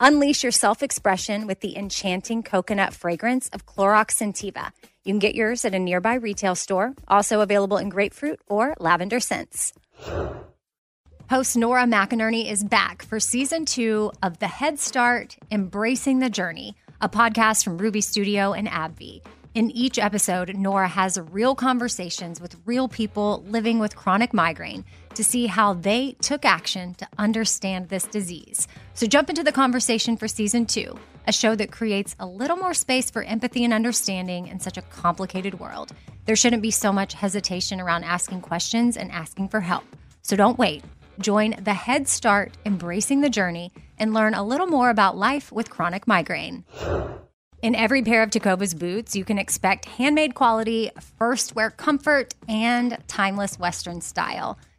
Unleash your self expression with the enchanting coconut fragrance of Clorox Scentiva. You can get yours at a nearby retail store, also available in grapefruit or lavender scents. Host Nora McInerny is back for season two of The Head Start Embracing the Journey, a podcast from Ruby Studio and AbbVie. In each episode, Nora has real conversations with real people living with chronic migraine to see how they took action to understand this disease. So jump into the conversation for season two, a show that creates a little more space for empathy and understanding in such a complicated world. There shouldn't be so much hesitation around asking questions and asking for help. So don't wait. Join the Head Start Embracing the Journey and learn a little more about life with chronic migraine. In every pair of Tecovas boots, you can expect handmade quality, first wear comfort, and timeless Western style.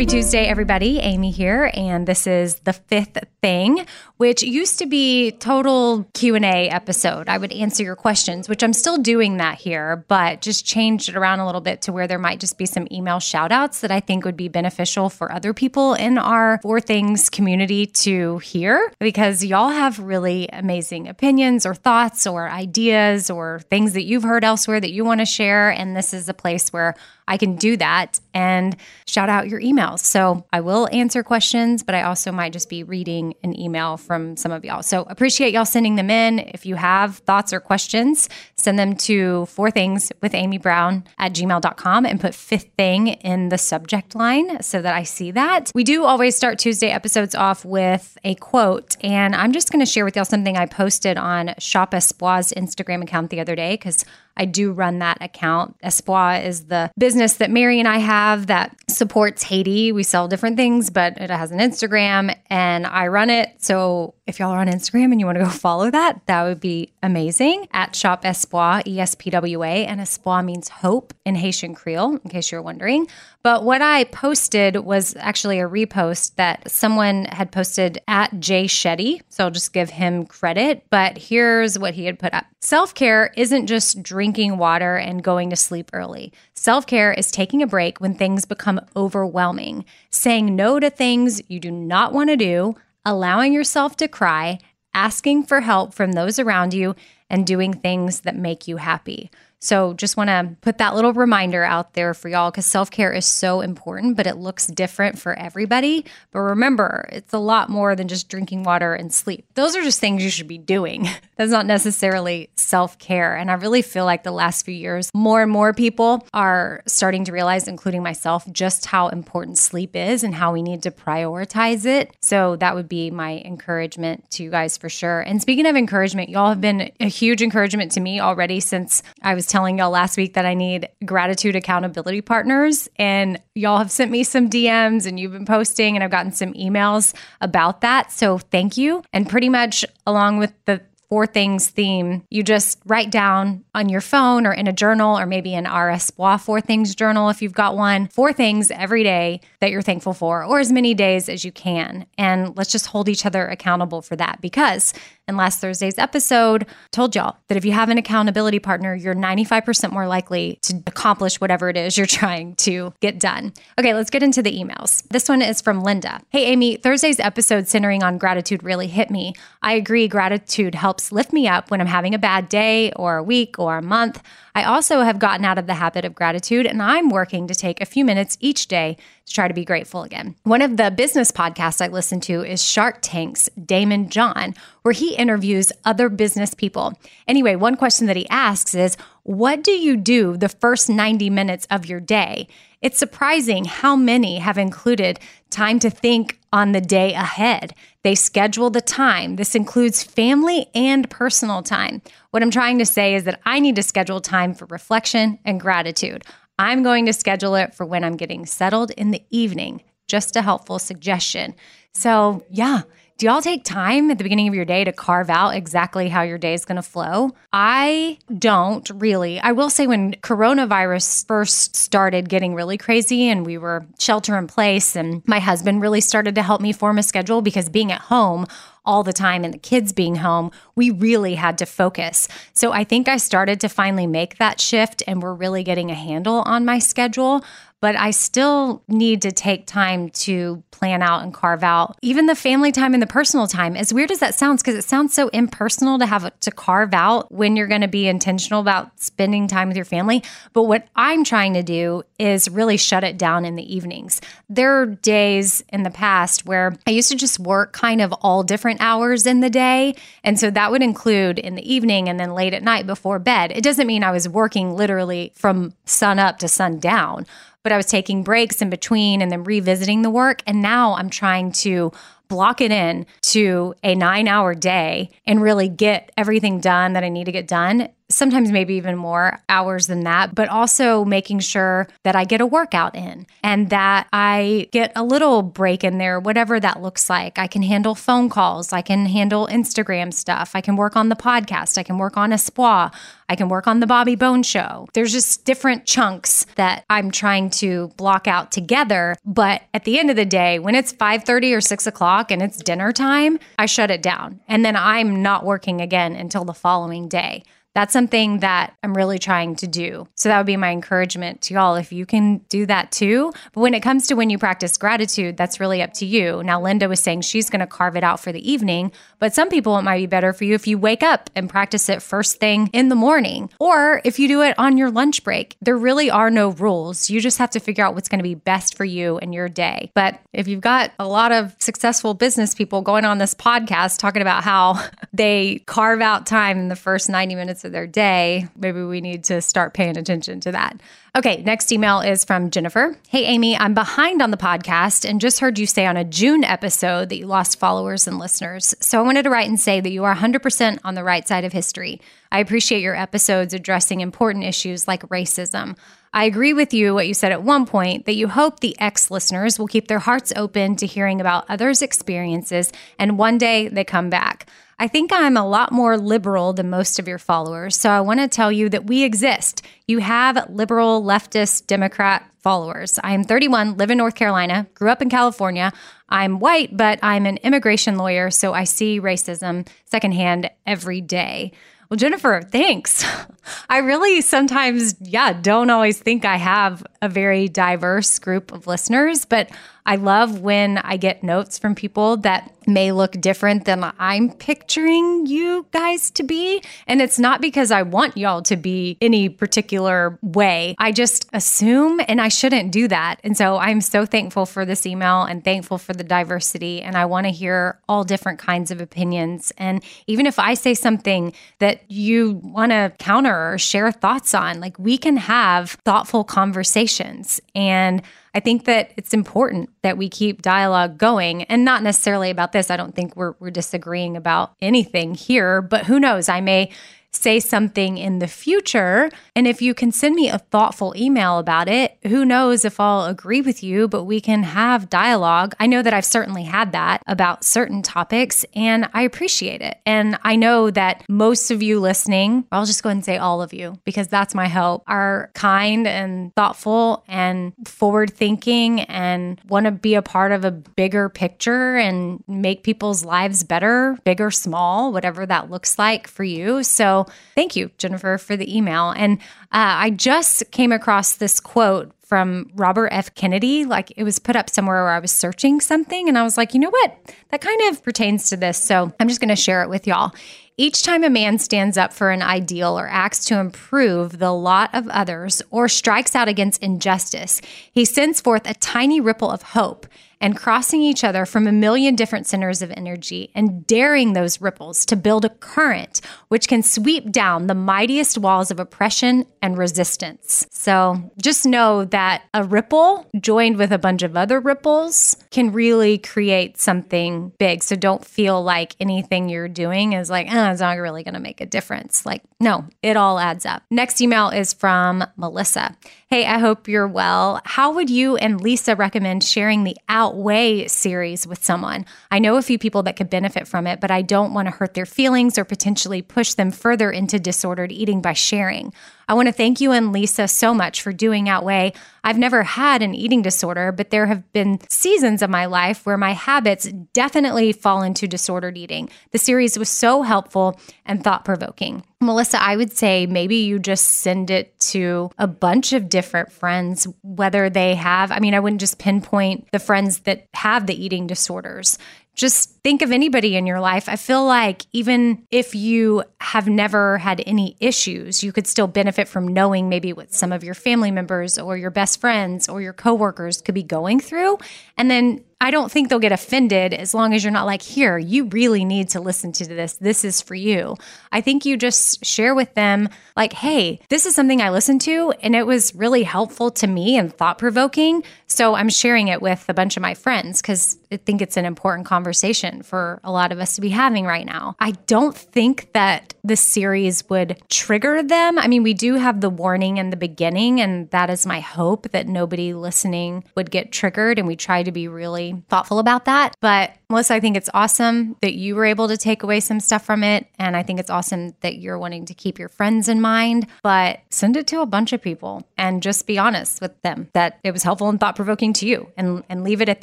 Happy Tuesday, everybody. Amy here, and this is the fifth thing, which used to be total Q and A episode. I would answer your questions, which I'm still doing that here, but just changed it around a little bit to where there might just be some email shout outs that I think would be beneficial for other people in our Four Things community to hear because y'all have really amazing opinions or thoughts or ideas or things that you've heard elsewhere that you want to share, and this is a place where I can do that and shout out your emails. So I will answer questions, but I also might just be reading an email from some of y'all. So appreciate y'all sending them in. If you have thoughts or questions, send them to four things with Amy Brown at gmail.com and put fifth thing in the subject line so that I see that. We do always start Tuesday episodes off with a quote, and I'm just going to share with y'all something I posted on Shop Espwa's Instagram account the other day because I do run that account. Espwa is the business that Mary and I have that supports Haiti. We sell different things, but it has an Instagram and I run it. So if y'all are on Instagram and you want to go follow that, that would be amazing. At Shop Espwa, E S P W A, and Espwa means hope in Haitian Creole, in case you're wondering. But what I posted was actually a repost that someone had posted at Jay Shetty. So I'll just give him credit. But here's what he had put up Self care isn't just drinking water and going to sleep early. Self care is taking a break when things become overwhelming, saying no to things you do not want to do, allowing yourself to cry, asking for help from those around you, and doing things that make you happy. So, just want to put that little reminder out there for y'all because self care is so important, but it looks different for everybody. But remember, it's a lot more than just drinking water and sleep. Those are just things you should be doing. That's not necessarily self care. And I really feel like the last few years, more and more people are starting to realize, including myself, just how important sleep is and how we need to prioritize it. So, that would be my encouragement to you guys for sure. And speaking of encouragement, y'all have been a huge encouragement to me already since I was telling y'all last week that I need gratitude accountability partners. And y'all have sent me some DMs and you've been posting, and I've gotten some emails about that. So thank you. And pretty much along with the four things theme, you just write down on your phone or in a journal or maybe an RS four things journal if you've got one, four things every day that you're thankful for, or as many days as you can. And let's just hold each other accountable for that because in last Thursday's episode, told y'all that if you have an accountability partner, you're 95% more likely to accomplish whatever it is you're trying to get done. Okay, let's get into the emails. This one is from Linda. Hey, Amy, Thursday's episode centering on gratitude really hit me. I agree, gratitude helps lift me up when I'm having a bad day or a week or a month. I also have gotten out of the habit of gratitude and I'm working to take a few minutes each day to try to be grateful again. One of the business podcasts I listen to is Shark Tank's Daymond John, where he interviews other business people. Anyway, one question that he asks is, What do you do the first 90 minutes of your day? It's surprising how many have included time to think on the day ahead. They schedule the time. This includes family and personal time. What I'm trying to say is that I need to schedule time for reflection and gratitude. I'm going to schedule it for when I'm getting settled in the evening. Just a helpful suggestion. So, yeah, do y'all take time at the beginning of your day to carve out exactly how your day is going to flow? I don't really. I will say when coronavirus first started getting really crazy and we were shelter in place, and my husband really started to help me form a schedule because being at home all the time and the kids being home, we really had to focus. So I think I started to finally make that shift and we're really getting a handle on my schedule but I still need to take time to plan out and carve out even the family time and the personal time. As weird as that sounds, because it sounds so impersonal to have to carve out when you're going to be intentional about spending time with your family. But what I'm trying to do is really shut it down in the evenings. There are days in the past where I used to just work kind of all different hours in the day. And so that would include in the evening and then late at night before bed. It doesn't mean I was working literally from sun up to sun down but I was taking breaks in between and then revisiting the work. And now I'm trying to block it in to a nine hour day and really get everything done that I need to get done sometimes maybe even more hours than that, but also making sure that I get a workout in and that I get a little break in there, whatever that looks like. I can handle phone calls, I can handle Instagram stuff, I can work on the podcast, I can work on Espwa, I can work on the Bobby Bones show. There's just different chunks that I'm trying to block out together. But at the end of the day, when it's 5:30 or 6 o'clock and it's dinner time, I shut it down. And then I'm not working again until the following day that's something that I'm really trying to do. So that would be my encouragement to y'all if you can do that too. But when it comes to when you practice gratitude, that's really up to you. Now, Linda was saying she's going to carve it out for the evening, but some people it might be better for you if you wake up and practice it first thing in the morning or if you do it on your lunch break. There really are no rules. You just have to figure out what's going to be best for you and your day. But if you've got a lot of successful business people going on this podcast talking about how they carve out time in the first 90 minutes minutes of their day, maybe we need to start paying attention to that. Okay, next email is from Jennifer. Hey, Amy, I'm behind on the podcast and just heard you say on a June episode that you lost followers and listeners. So I wanted to write and say that you are 100% on the right side of history. I appreciate your episodes addressing important issues like racism. I agree with you what you said at one point that you hope the ex listeners will keep their hearts open to hearing about others' experiences and one day they come back. I think I'm a lot more liberal than most of your followers. So I want to tell you that we exist. You have liberal, leftist, Democrat followers. I am 31, live in North Carolina, grew up in California. I'm white, but I'm an immigration lawyer, so I see racism secondhand every day. Well, Jennifer, thanks. I really sometimes, yeah, don't always think I have a very diverse group of listeners, but I love when I get notes from people that may look different than I'm picturing you guys to be. And it's not because I want y'all to be any particular way. I just assume, and I shouldn't do that. And so I'm so thankful for this email and thankful for the diversity. And I want to hear all different kinds of opinions. And even if I say something that you want to counter or share thoughts on, like we can have thoughtful conversations. And I think that it's important that we keep dialogue going and not necessarily about this. I don't think we're, we're disagreeing about anything here, but who knows? I may say something in the future. And if you can send me a thoughtful email about it, who knows if I'll agree with you, but we can have dialogue. I know that I've certainly had that about certain topics, and I appreciate it. And I know that most of you listening, I'll just go ahead and say all of you, because that's my hope, are kind and thoughtful and forward thinking and want to be a part of a bigger picture and make people's lives better, big or small, whatever that looks like for you. So thank you, Jennifer, for the email. And uh, I just came across this quote from Robert F. Kennedy. Like it was put up somewhere where I was searching something and I was like, you know what? That kind of pertains to this. So I'm just going to share it with y'all. Each time a man stands up for an ideal or acts to improve the lot of others or strikes out against injustice, he sends forth a tiny ripple of hope and crossing each other from a million different centers of energy and daring those ripples to build a current which can sweep down the mightiest walls of oppression and resistance. So just know that a ripple joined with a bunch of other ripples can really create something big. So don't feel like anything you're doing is like, oh, it's not really going to make a difference. Like, no, it all adds up. Next email is from Melissa. Hey, I hope you're well. How would you and Lisa recommend sharing the Outweigh series with someone? I know a few people that could benefit from it, but I don't want to hurt their feelings or potentially push them further into disordered eating by sharing. I want to thank you and Lisa so much for doing Outweigh. I've never had an eating disorder, but there have been seasons of my life where my habits definitely fall into disordered eating. The series was so helpful and thought provoking. Melissa, I would say maybe you just send it to a bunch of different friends, whether they have, I mean, I wouldn't just pinpoint the friends that have the eating disorders just think of anybody in your life. I feel like even if you have never had any issues, you could still benefit from knowing maybe what some of your family members or your best friends or your coworkers could be going through. And then I don't think they'll get offended as long as you're not like, here, you really need to listen to this. This is for you. I think you just share with them, like, hey, this is something I listened to and it was really helpful to me and thought provoking. So I'm sharing it with a bunch of my friends because I think it's an important conversation for a lot of us to be having right now. I don't think that the series would trigger them. I mean, we do have the warning in the beginning, and that is my hope that nobody listening would get triggered. And we try to be really thoughtful about that. But Melissa, I think it's awesome that you were able to take away some stuff from it. And I think it's awesome that you're wanting to keep your friends in mind, but send it to a bunch of people and just be honest with them that it was helpful and thought provoking to you and, and leave it at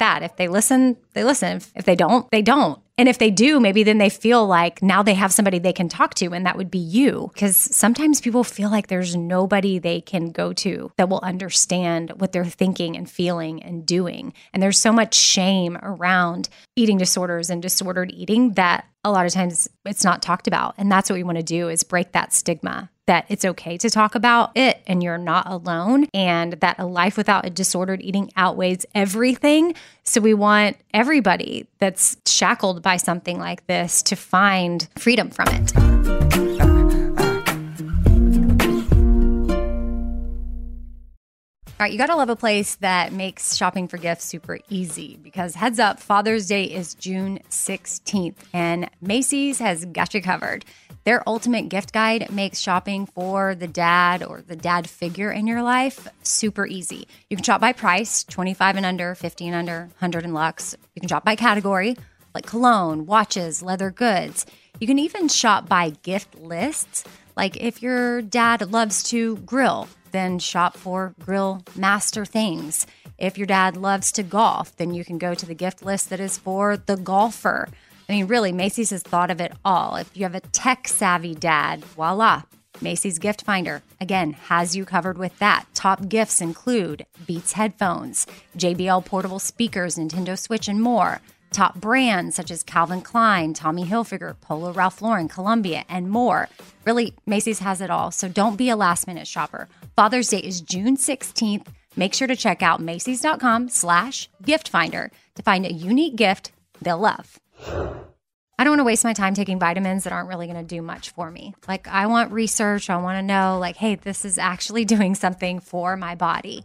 that. If they listen, they listen. If, if they don't, they don't. And if they do, maybe then they feel like now they have somebody they can talk to, and that would be you. Because sometimes people feel like there's nobody they can go to that will understand what they're thinking and feeling and doing. And there's so much shame around eating disorders and disordered eating that a lot of times it's not talked about. And that's what we want to do is break that stigma that it's okay to talk about it and you're not alone and that a life without a disordered eating outweighs everything. So we want everybody that's shackled by something like this to find freedom from it. All right, you got to love a place that makes shopping for gifts super easy because heads up, Father's Day is June 16th and Macy's has got you covered. Their ultimate gift guide makes shopping for the dad or the dad figure in your life super easy. You can shop by price, 25 and under, 50 and under, 100 and lux. You can shop by category, like cologne, watches, leather goods. You can even shop by gift lists. Like if your dad loves to grill, then shop for grill master things. If your dad loves to golf, then you can go to the gift list that is for the golfer. I mean, really, Macy's has thought of it all. If you have a tech savvy dad, voila, Macy's Gift Finder, again, has you covered with that. Top gifts include Beats headphones, JBL portable speakers, Nintendo Switch, and more. Top brands such as Calvin Klein, Tommy Hilfiger, Polo Ralph Lauren, Columbia, and more. Really, Macy's has it all, so don't be a last minute shopper. Father's Day is June 16th. Make sure to check out Macy's.com slash gift finder to find a unique gift they'll love. I don't want to waste my time taking vitamins that aren't really going to do much for me. Like, I want research. I want to know, like, hey, this is actually doing something for my body.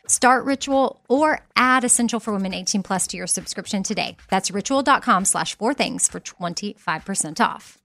Start Ritual or add Essential for Women 18 plus to your subscription today. That's ritual.com slash four things for 25% off.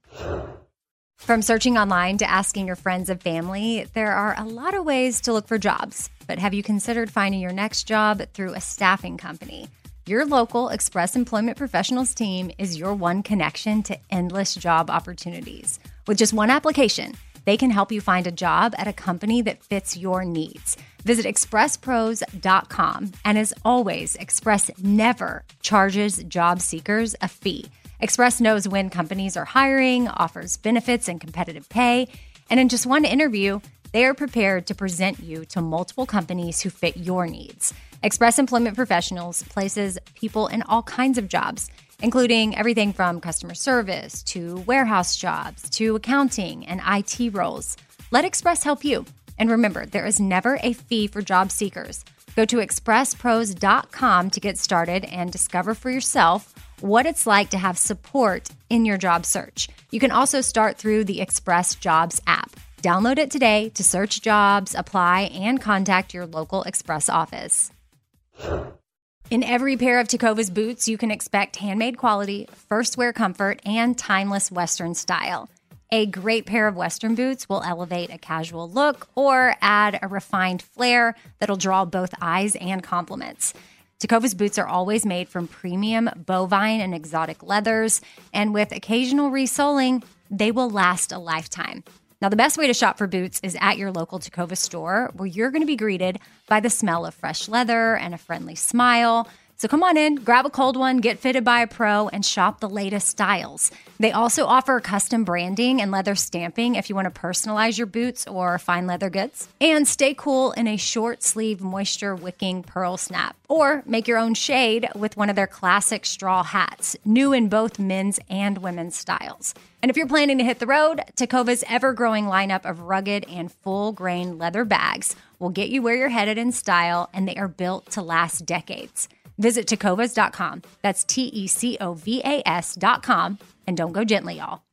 From searching online to asking your friends and family, there are a lot of ways to look for jobs. But have you considered finding your next job through a staffing company? Your local Express Employment Professionals team is your one connection to endless job opportunities. With just one application, they can help you find a job at a company that fits your needs. Visit expresspros.com. And as always, Express never charges job seekers a fee. Express knows when companies are hiring, offers benefits and competitive pay. And in just one interview, they are prepared to present you to multiple companies who fit your needs. Express Employment Professionals places people in all kinds of jobs, including everything from customer service to warehouse jobs to accounting and IT roles. Let Express help you. And remember, there is never a fee for job seekers. Go to expresspros.com to get started and discover for yourself what it's like to have support in your job search. You can also start through the Express Jobs app. Download it today to search jobs, apply, and contact your local Express office. In every pair of Tecovas boots, you can expect handmade quality, first wear comfort, and timeless Western style. A great pair of Western boots will elevate a casual look or add a refined flair that'll draw both eyes and compliments. Tecovas boots are always made from premium bovine and exotic leathers, and with occasional resoling, they will last a lifetime. Now, the best way to shop for boots is at your local Tecovas store, where you're going to be greeted by the smell of fresh leather and a friendly smile. So come on in, grab a cold one, get fitted by a pro, and shop the latest styles. They also offer custom branding and leather stamping if you want to personalize your boots or fine leather goods. And stay cool in a short sleeve moisture wicking pearl snap. Or make your own shade with one of their classic straw hats, new in both men's and women's styles. And if you're planning to hit the road, Tecovas ever growing lineup of rugged and full grain leather bags will get you where you're headed in style, and they are built to last decades. Visit tecovas.com. That's T E C O V A S.com. And don't go gently, y'all.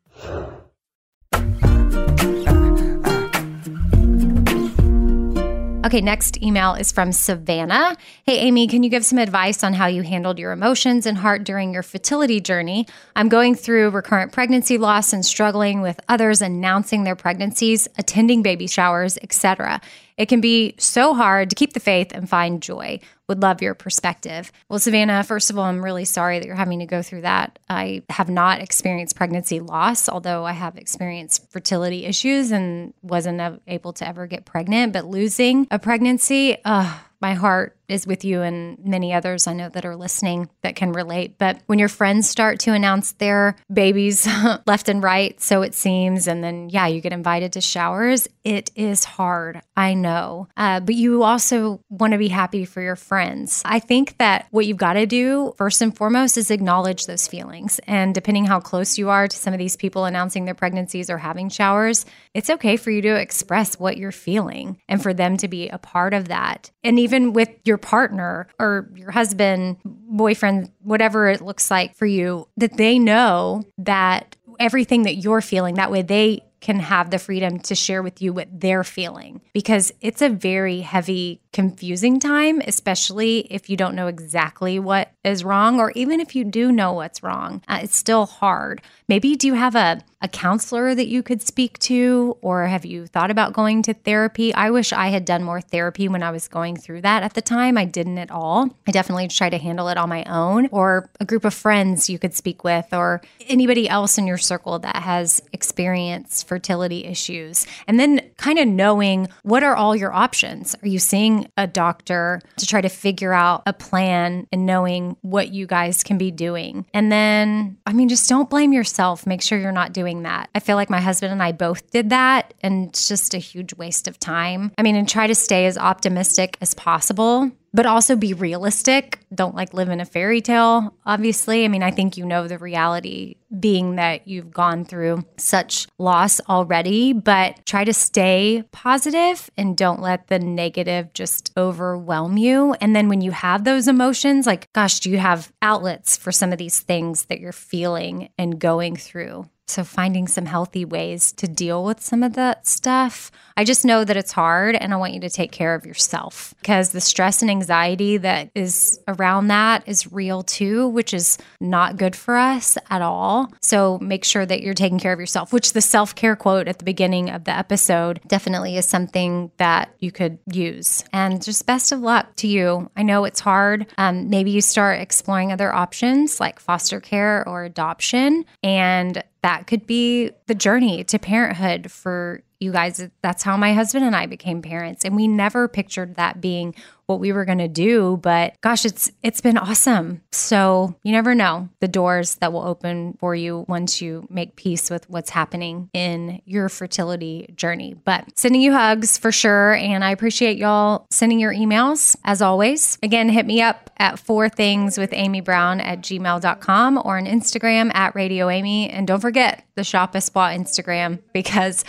Okay, next email is from Savannah. Hey, Amy, can you give some advice on how you handled your emotions and heart during your fertility journey? I'm going through recurrent pregnancy loss and struggling with others announcing their pregnancies, attending baby showers, etc. It can be so hard to keep the faith and find joy. Would love your perspective. Well, Savannah, first of all, I'm really sorry that you're having to go through that. I have not experienced pregnancy loss, although I have experienced fertility issues and wasn't able to ever get pregnant. But losing a pregnancy, uh, my heart is with you and many others I know that are listening that can relate. But when your friends start to announce their babies left and right, so it seems, and then, yeah, you get invited to showers, it is hard. I know. Uh, but you also want to be happy for your friends. I think that what you've got to do, first and foremost, is acknowledge those feelings. And depending how close you are to some of these people announcing their pregnancies or having showers, it's okay for you to express what you're feeling and for them to be a part of that. And even with your partner or your husband, boyfriend, whatever it looks like for you, that they know that everything that you're feeling, that way they can have the freedom to share with you what they're feeling. Because it's a very heavy confusing time, especially if you don't know exactly what is wrong, or even if you do know what's wrong. Uh, it's still hard. Maybe do you have a, a counselor that you could speak to, or have you thought about going to therapy? I wish I had done more therapy when I was going through that at the time. I didn't at all. I definitely tried to handle it on my own, or a group of friends you could speak with, or anybody else in your circle that has experienced fertility issues. And then kind of knowing what are all your options. Are you seeing a doctor to try to figure out a plan and knowing what you guys can be doing? And then, I mean, just don't blame yourself make sure you're not doing that. I feel like my husband and I both did that, and it's just a huge waste of time. I mean, and try to stay as optimistic as possible but also be realistic. Don't like live in a fairy tale, obviously. I mean, I think you know the reality being that you've gone through such loss already, but try to stay positive and don't let the negative just overwhelm you. And then when you have those emotions, like, gosh, do you have outlets for some of these things that you're feeling and going through? So, finding some healthy ways to deal with some of that stuff. I just know that it's hard and I want you to take care of yourself because the stress and anxiety that is around that is real too, which is not good for us at all. So, make sure that you're taking care of yourself, which the self care quote at the beginning of the episode definitely is something that you could use. And just best of luck to you. I know it's hard. Um, maybe you start exploring other options like foster care or adoption. And that could be the journey to parenthood for you guys. That's how my husband and I became parents. And we never pictured that being what we were going to do, but gosh, it's it's been awesome. So, you never know the doors that will open for you once you make peace with what's happening in your fertility journey. But sending you hugs for sure, and I appreciate y'all sending your emails as always. Again, hit me up at four things with Amy Brown at gmail.com or on Instagram at Radio Amy. And don't forget the Shop Espwa Instagram because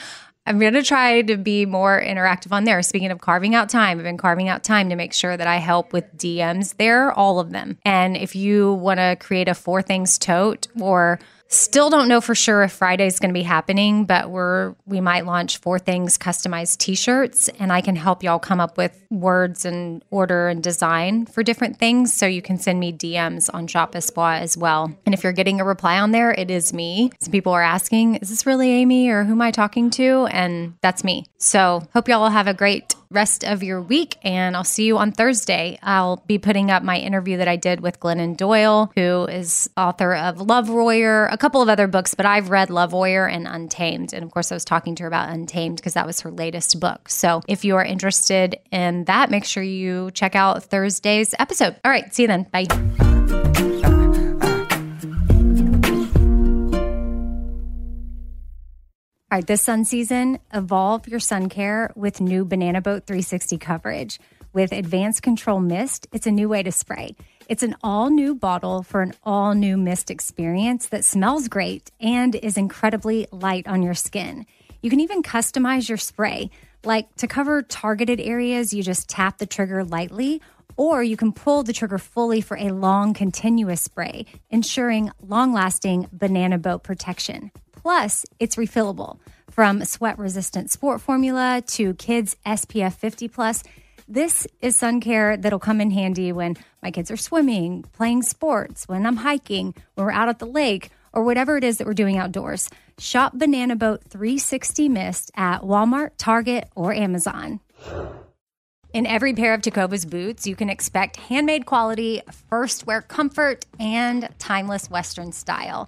I'm going to try to be more interactive on there. Speaking of carving out time, I've been carving out time to make sure that I help with DMs there, all of them. And if you want to create a four things tote or Still don't know for sure if Friday is going to be happening, but we're we might launch four things customized t-shirts and I can help y'all come up with words and order and design for different things so you can send me DMs on Shop Espwa as well. And if you're getting a reply on there, it is me. Some people are asking, is this really Amy or who am I talking to? And that's me. So, hope y'all have a great rest of your week. And I'll see you on Thursday. I'll be putting up my interview that I did with Glennon Doyle, who is author of Love Warrior, a couple of other books, but I've read Love Warrior and Untamed. And of course, I was talking to her about Untamed because that was her latest book. So if you are interested in that, make sure you check out Thursday's episode. All right, see you then. Bye. All right, this sun season, evolve your sun care with new Banana Boat 360 coverage. With advanced control mist, it's a new way to spray. It's an all new bottle for an all new mist experience that smells great and is incredibly light on your skin. You can even customize your spray. Like to cover targeted areas, you just tap the trigger lightly, or you can pull the trigger fully for a long, continuous spray, ensuring long lasting banana boat protection. Plus, it's refillable. From sweat resistant sport formula to kids SPF 50 plus, this is sun care that'll come in handy when my kids are swimming, playing sports, when I'm hiking, when we're out at the lake, or whatever it is that we're doing outdoors. Shop Banana Boat 360 Mist at Walmart, Target, or Amazon. In every pair of Tecovas boots, you can expect handmade quality, first wear comfort, and timeless Western style.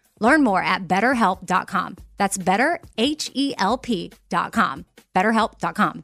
Learn more at betterhelp.com. That's betterhelp.com. BetterHelp.com.